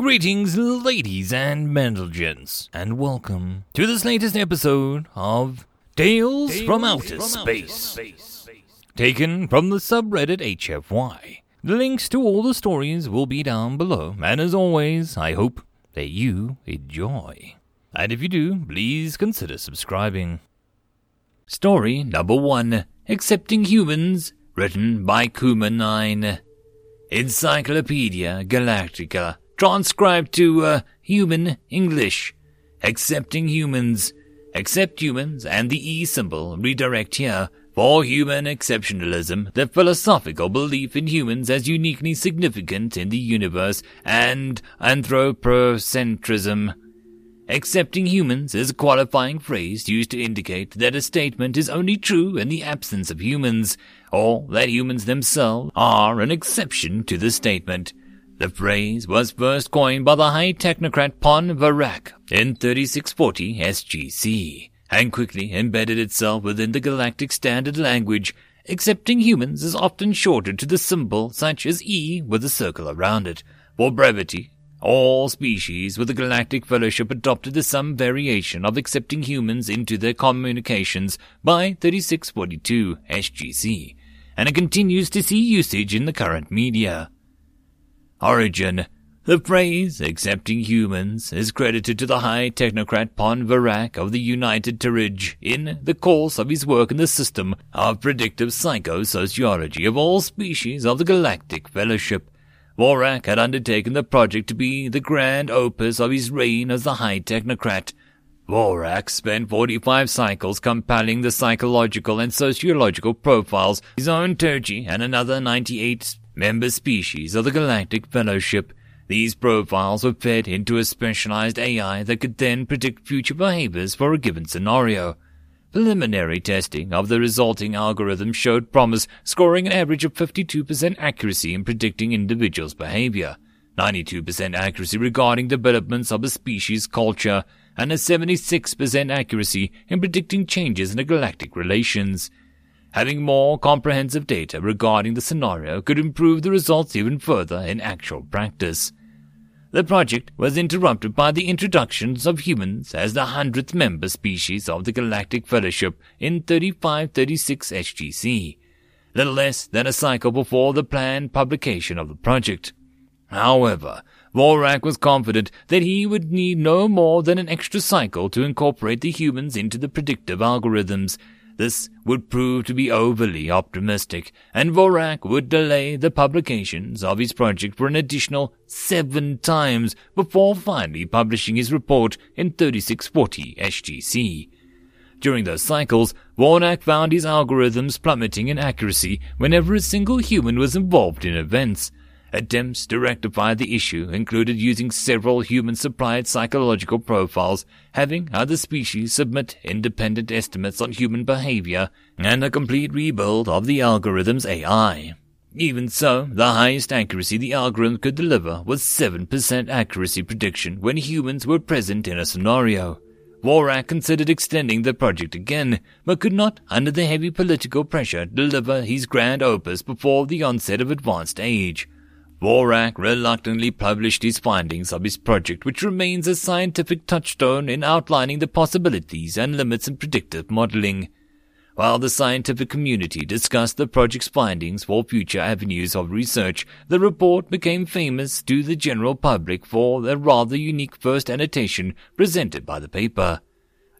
Greetings, ladies and gents, and welcome to this latest episode of Tales, from, Outer, Space. Taken from the subreddit HFY. The links to all the stories will be down below, and as always, I hope that you enjoy. And if you do, please consider subscribing. Story number one Accepting Humans, written by Kuma9. Encyclopedia Galactica transcribed to uh, human English. Accepting humans. Accept humans and the E symbol redirect here for human exceptionalism, the philosophical belief in humans as uniquely significant in the universe, and anthropocentrism. Accepting humans is a qualifying phrase used to indicate that a statement is only true in the absence of humans, or that humans themselves are an exception to the statement. The phrase was first coined by the high technocrat Pon Varak in 3640 SGC and quickly embedded itself within the galactic standard language. Accepting humans is often shortened to the symbol such as E with a circle around it. For brevity, all species with the Galactic Fellowship adopted some variation of accepting humans into their communications by 3642 SGC, and it continues to see usage in the current media. Origin The phrase, accepting humans, is credited to the high technocrat Pon Varak of the United Terrage in the course of his work in the system of predictive psychosociology of all species of the Galactic Fellowship. Vorak had undertaken the project to be the grand opus of his reign as the high technocrat. Vorak spent 45 cycles compiling the psychological and sociological profiles, his own Terji and another 98 member species of the Galactic Fellowship. These profiles were fed into a specialized AI that could then predict future behaviors for a given scenario. Preliminary testing of the resulting algorithm showed promise, scoring an average of 52% accuracy in predicting individuals' behavior, 92% accuracy regarding developments of a species' culture, and a 76% accuracy in predicting changes in galactic relations. Having more comprehensive data regarding the scenario could improve the results even further in actual practice. The project was interrupted by the introductions of humans as the hundredth member species of the Galactic Fellowship in 3536 SGC, little less than a cycle before the planned publication of the project. However, Vorak was confident that he would need no more than an extra cycle to incorporate the humans into the predictive algorithms, this would prove to be overly optimistic, and Vorak would delay the publications of his project for an additional seven times before finally publishing his report in 3640 SGC. During those cycles, Vorak found his algorithms plummeting in accuracy whenever a single human was involved in events. Attempts to rectify the issue included using several human-supplied psychological profiles, having other species submit independent estimates on human behavior, and a complete rebuild of the algorithm's AI. Even so, the highest accuracy the algorithm could deliver was 7% accuracy prediction when humans were present in a scenario. Vorak considered extending the project again, but could not, under the heavy political pressure, deliver his grand opus before the onset of advanced age. Vorak reluctantly published his findings of his project, which remains a scientific touchstone in outlining the possibilities and limits in predictive modeling. While the scientific community discussed the project's findings for future avenues of research, the report became famous to the general public for the rather unique first annotation presented by the paper.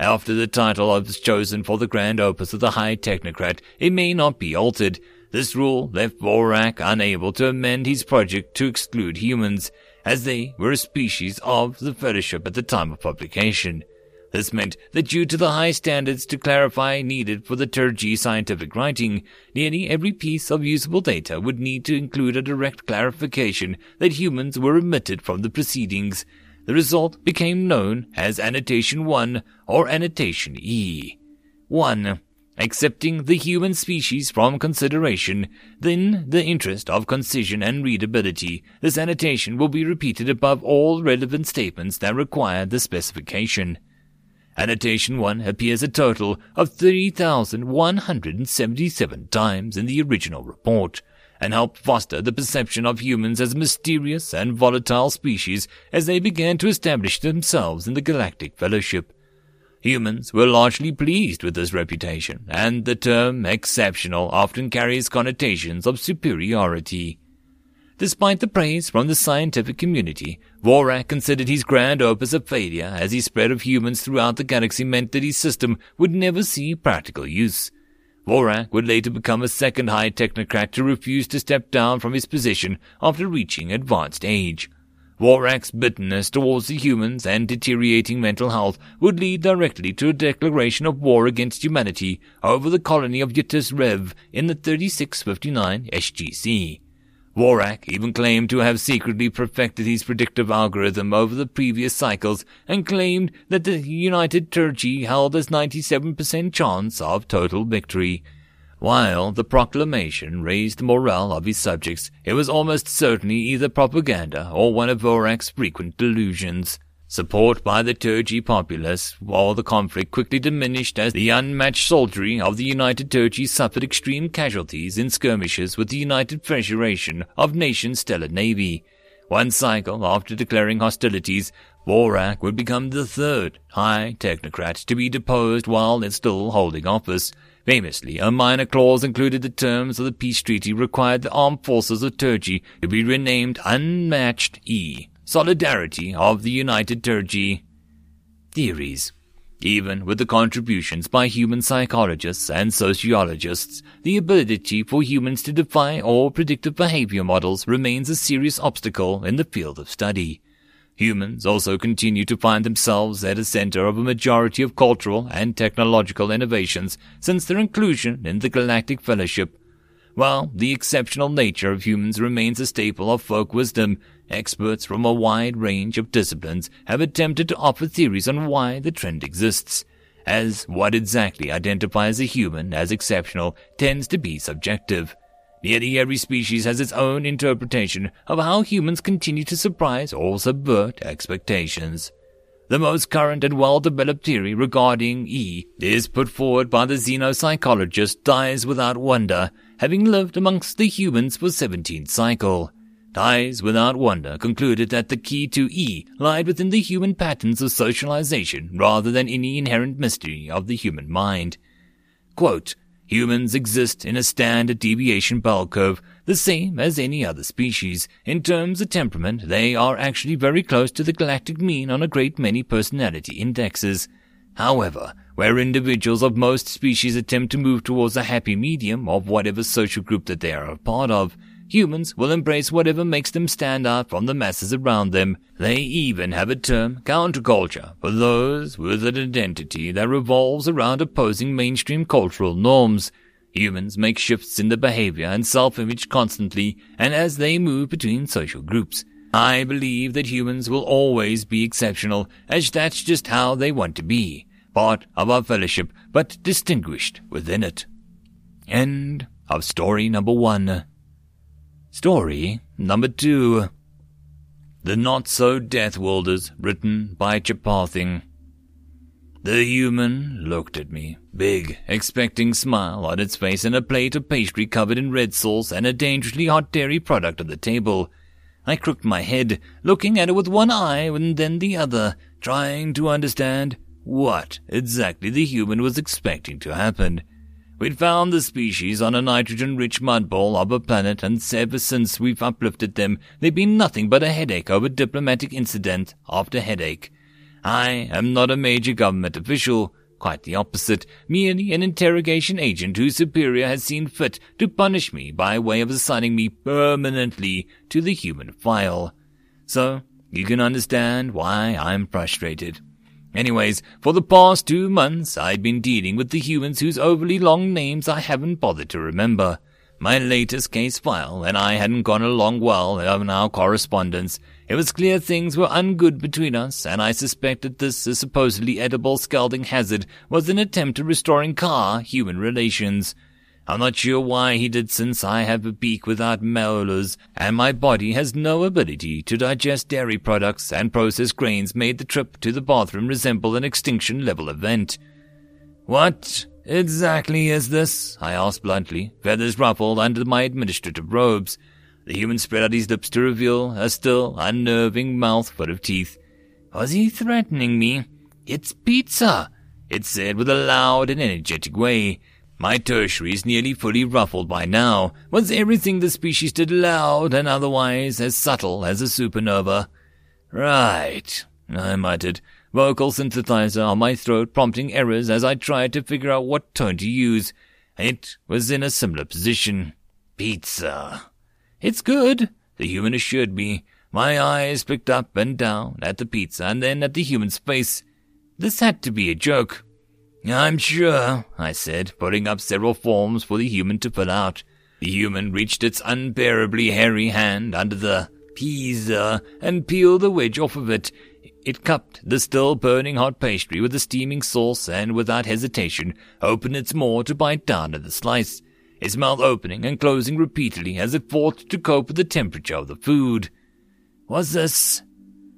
After the title was chosen for the grand opus of the high technocrat, it may not be altered, this rule left Vorak unable to amend his project to exclude humans, as they were a species of the Fellowship at the time of publication. This meant that due to the high standards to clarify needed for the Terji scientific writing, nearly every piece of usable data would need to include a direct clarification that humans were omitted from the proceedings. The result became known as Annotation 1 or Annotation E. 1 accepting the human species from consideration, then the interest of concision and readability, this annotation will be repeated above all relevant statements that require the specification. Annotation 1 appears a total of 3,177 times in the original report. and helped foster the perception of humans as mysterious and volatile species as they began to establish themselves in the Galactic Fellowship. Humans were largely pleased with this reputation, and the term exceptional often carries connotations of superiority. Despite the praise from the scientific community, Vorak considered his grand opus a failure as the spread of humans throughout the galaxy meant that his system would never see practical use. Vorak would later become a second high technocrat to refuse to step down from his position after reaching advanced age. Vorak's bitterness towards the humans and deteriorating mental health would lead directly to a declaration of war against humanity over the colony of Yutis Rev in the 3659 SGC. Vorak even claimed to have secretly perfected his predictive algorithm over the previous cycles and claimed that the United Turgi held a 97% chance of total victory. While the proclamation raised the morale of his subjects, it was almost certainly either propaganda or one of Vorak's frequent delusions. Support by the Turgi populace while the conflict quickly diminished as the unmatched soldiery of the United Turgi suffered extreme casualties in skirmishes with the United Federation of Nations Stellar Navy. One cycle after declaring hostilities, Vorak would become the third high technocrat to be deposed while still holding office. Famously, a minor clause included the terms of the peace treaty required the armed forces of Turkey to be renamed Unmatched E solidarity of the United Turkey. Theories. Even with the contributions by human psychologists and sociologists, the ability for humans to defy all predictive behavior models remains a serious obstacle in the field of study. Humans also continue to find themselves at the center of a majority of cultural and technological innovations since their inclusion in the Galactic Fellowship. While the exceptional nature of humans remains a staple of folk wisdom, Experts from a wide range of disciplines have attempted to offer theories on why the trend exists, as what exactly identifies a human as exceptional tends to be subjective. Nearly every species has its own interpretation of how humans continue to surprise or subvert expectations. The most current and well-developed theory regarding E is put forward by the xenopsychologist Dies Without Wonder, having lived amongst the humans for 17th cycle. Dies Without Wonder concluded that the key to E lied within the human patterns of socialization rather than any inherent mystery of the human mind. Quote, Humans exist in a standard deviation bell curve, the same as any other species. In terms of temperament, they are actually very close to the galactic mean on a great many personality indexes. However, where individuals of most species attempt to move towards a happy medium of whatever social group that they are a part of, Humans will embrace whatever makes them stand out from the masses around them. They even have a term, counterculture, for those with an identity that revolves around opposing mainstream cultural norms. Humans make shifts in their behavior and self-image constantly and as they move between social groups. I believe that humans will always be exceptional, as that's just how they want to be. Part of our fellowship, but distinguished within it. End of story number one. Story number two. The Not So Deathworlders, written by Chapathing. The human looked at me, big, expecting smile on its face and a plate of pastry covered in red sauce and a dangerously hot dairy product on the table. I crooked my head, looking at it with one eye and then the other, trying to understand what exactly the human was expecting to happen. We'd found the species on a nitrogen-rich mud ball of a planet, and ever since we've uplifted them, they've been nothing but a headache over diplomatic incident after headache. I am not a major government official, quite the opposite, merely an interrogation agent whose superior has seen fit to punish me by way of assigning me permanently to the human file. So, you can understand why I'm frustrated. Anyways, for the past two months, I'd been dealing with the humans whose overly long names I haven't bothered to remember. My latest case file and I hadn't gone along well in our correspondence. It was clear things were ungood between us, and I suspected this supposedly edible scalding hazard was an attempt to restoring car human relations. I'm not sure why he did since I have a beak without molars, and my body has no ability to digest dairy products and processed grains made the trip to the bathroom resemble an extinction level event. What Exactly is this? I asked bluntly, feathers ruffled under my administrative robes. The human spread out his lips to reveal a still unnerving mouth full of teeth. Was he threatening me? It's pizza, it said with a loud and energetic way. My tertiary is nearly fully ruffled by now. Was everything the species did loud and otherwise as subtle as a supernova? Right, I muttered, vocal synthesizer on my throat prompting errors as I tried to figure out what tone to use. It was in a similar position. Pizza. It's good, the human assured me. My eyes picked up and down at the pizza and then at the human's face. This had to be a joke. I'm sure, I said, putting up several forms for the human to fill out. The human reached its unbearably hairy hand under the pizza and peeled the wedge off of it. It cupped the still burning hot pastry with the steaming sauce and without hesitation opened its maw to bite down at the slice, its mouth opening and closing repeatedly as it fought to cope with the temperature of the food. Was this,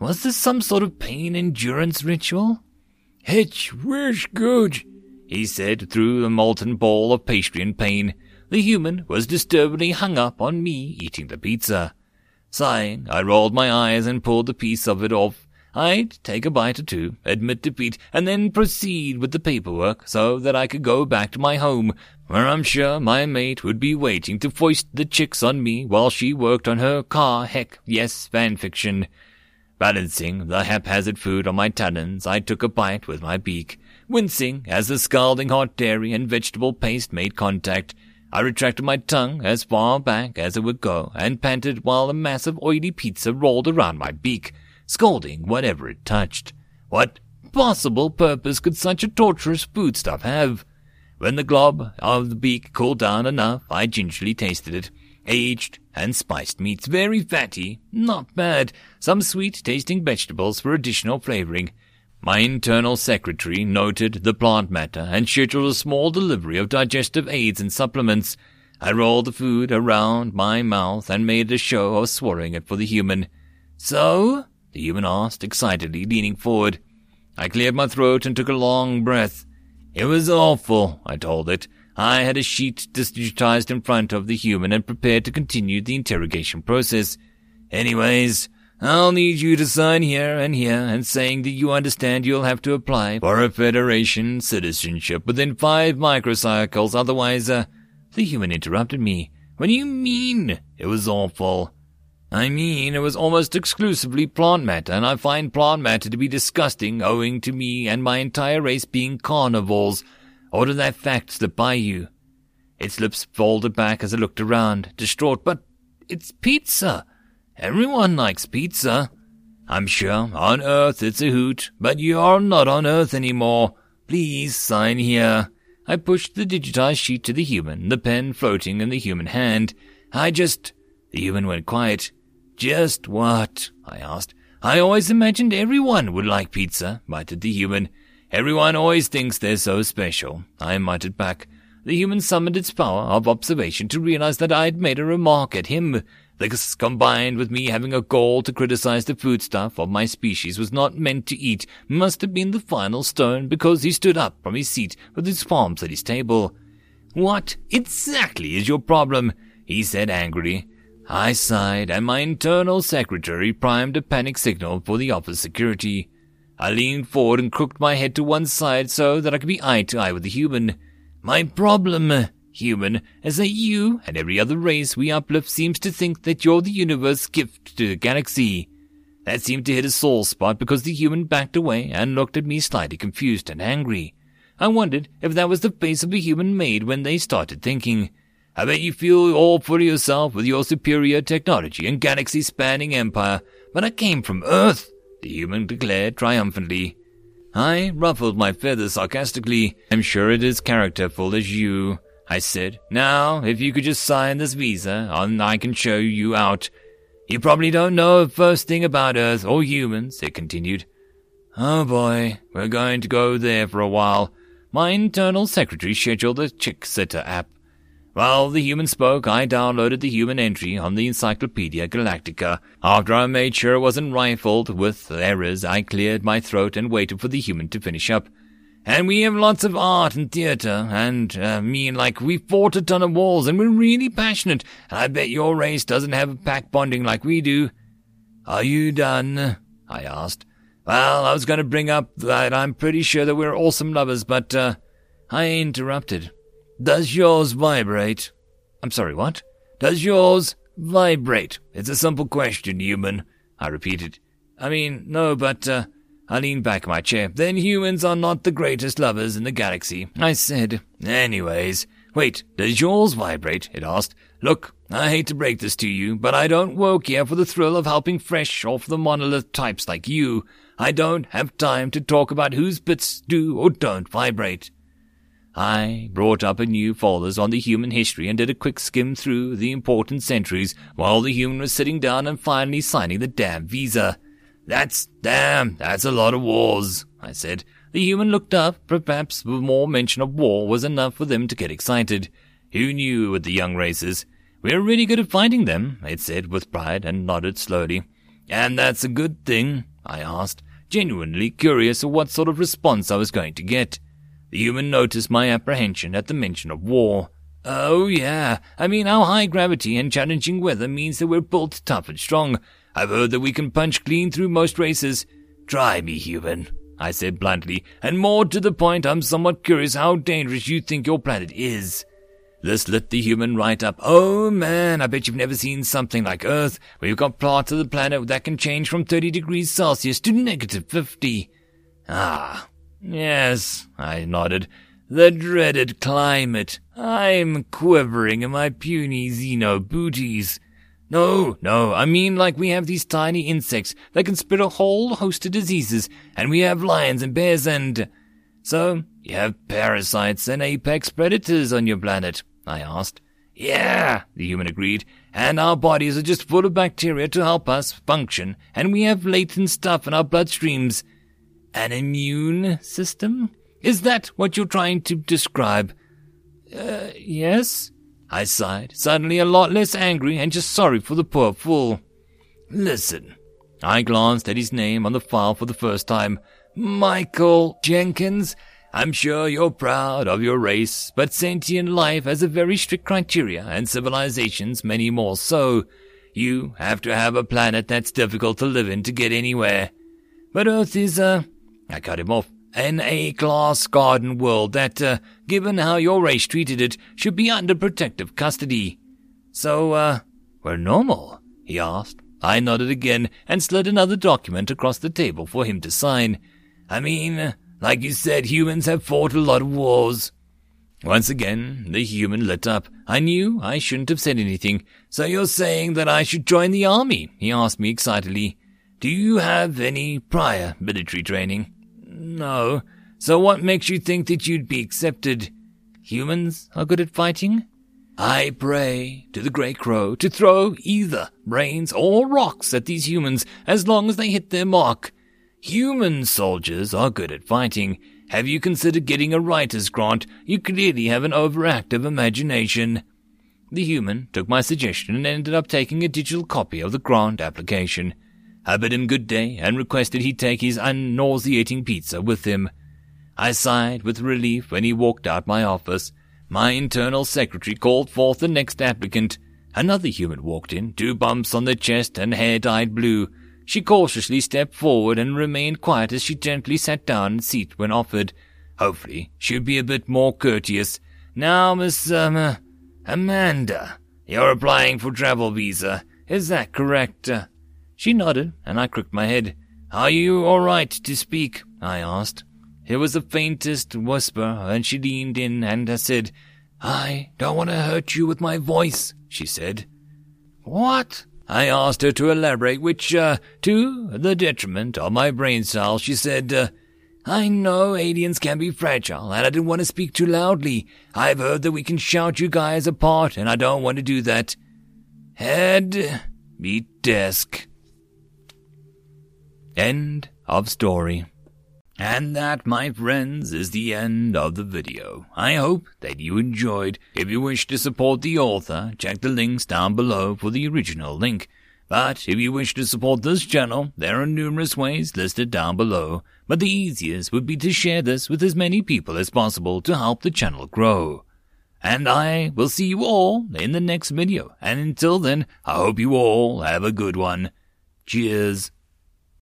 was this some sort of pain endurance ritual? It's wish good, he said through the molten ball of pastry and pain. The human was disturbingly hung up on me eating the pizza. Sighing, I rolled my eyes and pulled the piece of it off. I'd take a bite or two, admit defeat, and then proceed with the paperwork so that I could go back to my home, where I'm sure my mate would be waiting to foist the chicks on me while she worked on her car heck yes fanfiction. Balancing the haphazard food on my talons, I took a bite with my beak, wincing as the scalding hot dairy and vegetable paste made contact. I retracted my tongue as far back as it would go and panted while a mass of oily pizza rolled around my beak, scalding whatever it touched. What possible purpose could such a torturous foodstuff have? When the glob of the beak cooled down enough, I gingerly tasted it. Aged and spiced meats, very fatty, not bad. Some sweet tasting vegetables for additional flavoring. My internal secretary noted the plant matter and scheduled a small delivery of digestive aids and supplements. I rolled the food around my mouth and made a show of swallowing it for the human. So? The human asked, excitedly, leaning forward. I cleared my throat and took a long breath. It was awful, I told it. I had a sheet digitized in front of the human and prepared to continue the interrogation process. Anyways, I'll need you to sign here and here and saying that you understand you'll have to apply for a Federation citizenship within five microcycles, otherwise, uh, the human interrupted me. What do you mean? It was awful. I mean, it was almost exclusively plant matter, and I find plant matter to be disgusting owing to me and my entire race being carnivores. Or did that fact slip by you? Its lips folded back as it looked around, distraught. But it's pizza. Everyone likes pizza. I'm sure on Earth it's a hoot, but you're not on Earth anymore. Please sign here. I pushed the digitized sheet to the human, the pen floating in the human hand. I just... The human went quiet. Just what? I asked. I always imagined everyone would like pizza, muttered the human. Everyone always thinks they're so special, I muttered back. The human summoned its power of observation to realize that I had made a remark at him. This, combined with me having a goal to criticize the foodstuff of my species was not meant to eat, must have been the final stone because he stood up from his seat with his palms at his table. What exactly is your problem? he said angrily. I sighed, and my internal secretary primed a panic signal for the office security. I leaned forward and crooked my head to one side so that I could be eye to eye with the human. My problem, uh, human, is that you and every other race we uplift seems to think that you're the universe's gift to the galaxy. That seemed to hit a sore spot because the human backed away and looked at me slightly confused and angry. I wondered if that was the face of a human made when they started thinking. I bet you feel all for yourself with your superior technology and galaxy spanning empire, but I came from Earth the human declared triumphantly. I ruffled my feathers sarcastically. I'm sure it is characterful as you, I said. Now, if you could just sign this visa, and I can show you out. You probably don't know the first thing about Earth or humans, it continued. Oh boy, we're going to go there for a while. My internal secretary scheduled a chick sitter app. While the human spoke, I downloaded the human entry on the Encyclopedia Galactica. After I made sure it wasn't rifled with errors, I cleared my throat and waited for the human to finish up. And we have lots of art and theater, and, uh, mean, like, we've fought a ton of wars, and we're really passionate, and I bet your race doesn't have a pack bonding like we do. Are you done? I asked. Well, I was going to bring up that I'm pretty sure that we're awesome lovers, but, uh, I interrupted. Does yours vibrate? I'm sorry, what? Does yours vibrate? It's a simple question, human. I repeated. I mean, no, but, uh, I leaned back in my chair. Then humans are not the greatest lovers in the galaxy, I said. Anyways, wait, does yours vibrate? It asked. Look, I hate to break this to you, but I don't work here for the thrill of helping fresh off the monolith types like you. I don't have time to talk about whose bits do or don't vibrate. I brought up a new folders on the human history and did a quick skim through the important centuries while the human was sitting down and finally signing the damn visa. That's damn, that's a lot of wars, I said. The human looked up, perhaps more mention of war was enough for them to get excited. Who knew with the young races? We're really good at finding them, it said with pride and nodded slowly. And that's a good thing, I asked, genuinely curious of what sort of response I was going to get. The human noticed my apprehension at the mention of war. Oh, yeah. I mean, our high gravity and challenging weather means that we're built tough and strong. I've heard that we can punch clean through most races. Try me, human, I said bluntly, and more to the point, I'm somewhat curious how dangerous you think your planet is. This lit the human right up. Oh man, I bet you've never seen something like Earth. We've got parts of the planet that can change from 30 degrees Celsius to negative 50. Ah, Yes, I nodded. The dreaded climate. I'm quivering in my puny xeno booties. No, no, I mean like we have these tiny insects that can spread a whole host of diseases, and we have lions and bears and... So, you have parasites and apex predators on your planet? I asked. Yeah, the human agreed, and our bodies are just full of bacteria to help us function, and we have latent stuff in our bloodstreams. An immune system? Is that what you're trying to describe? Uh, yes? I sighed, suddenly a lot less angry and just sorry for the poor fool. Listen. I glanced at his name on the file for the first time. Michael Jenkins. I'm sure you're proud of your race, but sentient life has a very strict criteria, and civilizations many more so. You have to have a planet that's difficult to live in to get anywhere. But Earth is, uh, I cut him off. An A-class garden world that, uh, given how your race treated it, should be under protective custody. So, uh, we're normal? he asked. I nodded again and slid another document across the table for him to sign. I mean, like you said, humans have fought a lot of wars. Once again, the human lit up. I knew I shouldn't have said anything. So you're saying that I should join the army? He asked me excitedly. Do you have any prior military training? No. So what makes you think that you'd be accepted? Humans are good at fighting? I pray to the Grey Crow to throw either brains or rocks at these humans as long as they hit their mark. Human soldiers are good at fighting. Have you considered getting a writer's grant? You clearly have an overactive imagination. The human took my suggestion and ended up taking a digital copy of the grant application. I bid him good day and requested he take his unnauseating pizza with him. I sighed with relief when he walked out my office. My internal secretary called forth the next applicant. Another human walked in, two bumps on the chest and hair dyed blue. She cautiously stepped forward and remained quiet as she gently sat down in seat when offered. Hopefully, she'd be a bit more courteous. Now, Miss, um, uh, Amanda, you're applying for travel visa. Is that correct? Uh, she nodded, and I crooked my head. Are you all right to speak? I asked. It was the faintest whisper, and she leaned in and said, I don't want to hurt you with my voice, she said. What? I asked her to elaborate, which, uh, to the detriment of my brain cells, she said, uh, I know aliens can be fragile, and I didn't want to speak too loudly. I've heard that we can shout you guys apart, and I don't want to do that. Head, meet desk. End of story. And that, my friends, is the end of the video. I hope that you enjoyed. If you wish to support the author, check the links down below for the original link. But if you wish to support this channel, there are numerous ways listed down below, but the easiest would be to share this with as many people as possible to help the channel grow. And I will see you all in the next video, and until then, I hope you all have a good one. Cheers.